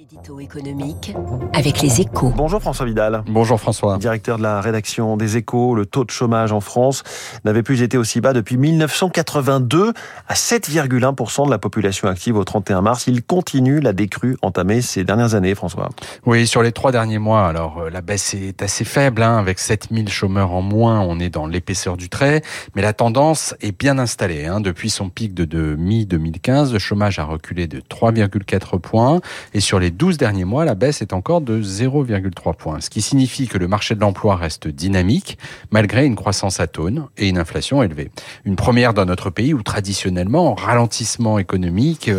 L'édito économique avec les échos. Bonjour François Vidal. Bonjour François. Directeur de la rédaction des échos, le taux de chômage en France n'avait plus été aussi bas depuis 1982 à 7,1% de la population active au 31 mars. Il continue la décrue entamée ces dernières années, François. Oui, sur les trois derniers mois, alors euh, la baisse est assez faible, hein, avec 7000 chômeurs en moins, on est dans l'épaisseur du trait, mais la tendance est bien installée. Hein. Depuis son pic de, de mi-2015, le chômage a reculé de 3,4 points et sur les 12 derniers mois, la baisse est encore de 0,3 points, ce qui signifie que le marché de l'emploi reste dynamique malgré une croissance atone et une inflation élevée. Une première dans notre pays où traditionnellement euh, un ralentissement économique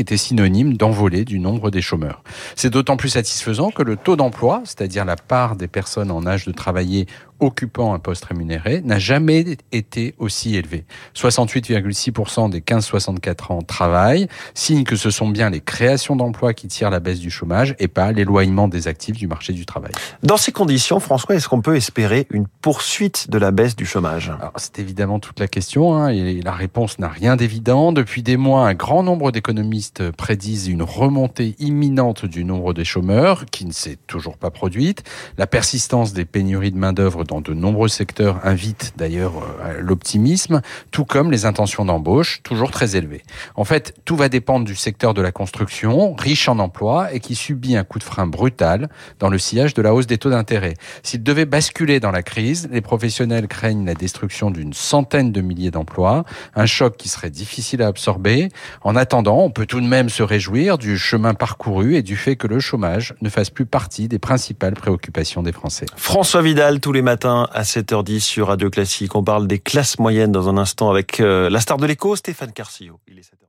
était synonyme d'envolée du nombre des chômeurs. C'est d'autant plus satisfaisant que le taux d'emploi, c'est-à-dire la part des personnes en âge de travailler occupant un poste rémunéré n'a jamais été aussi élevé. 68,6% des 15-64 ans travaillent, signe que ce sont bien les créations d'emplois qui tirent la baisse du chômage et pas l'éloignement des actifs du marché du travail. Dans ces conditions, François, est-ce qu'on peut espérer une poursuite de la baisse du chômage? C'est évidemment toute la question hein, et la réponse n'a rien d'évident. Depuis des mois, un grand nombre d'économistes prédisent une remontée imminente du nombre des chômeurs qui ne s'est toujours pas produite. La persistance des pénuries de main-d'œuvre dans de nombreux secteurs invite d'ailleurs euh, l'optimisme, tout comme les intentions d'embauche, toujours très élevées. En fait, tout va dépendre du secteur de la construction, riche en emplois et qui subit un coup de frein brutal dans le sillage de la hausse des taux d'intérêt. S'il devait basculer dans la crise, les professionnels craignent la destruction d'une centaine de milliers d'emplois, un choc qui serait difficile à absorber. En attendant, on peut tout de même se réjouir du chemin parcouru et du fait que le chômage ne fasse plus partie des principales préoccupations des Français. François Vidal, tous les matins à 7h10 sur Radio Classique. On parle des classes moyennes dans un instant avec euh, la star de l'écho, Stéphane Carcillo. Il est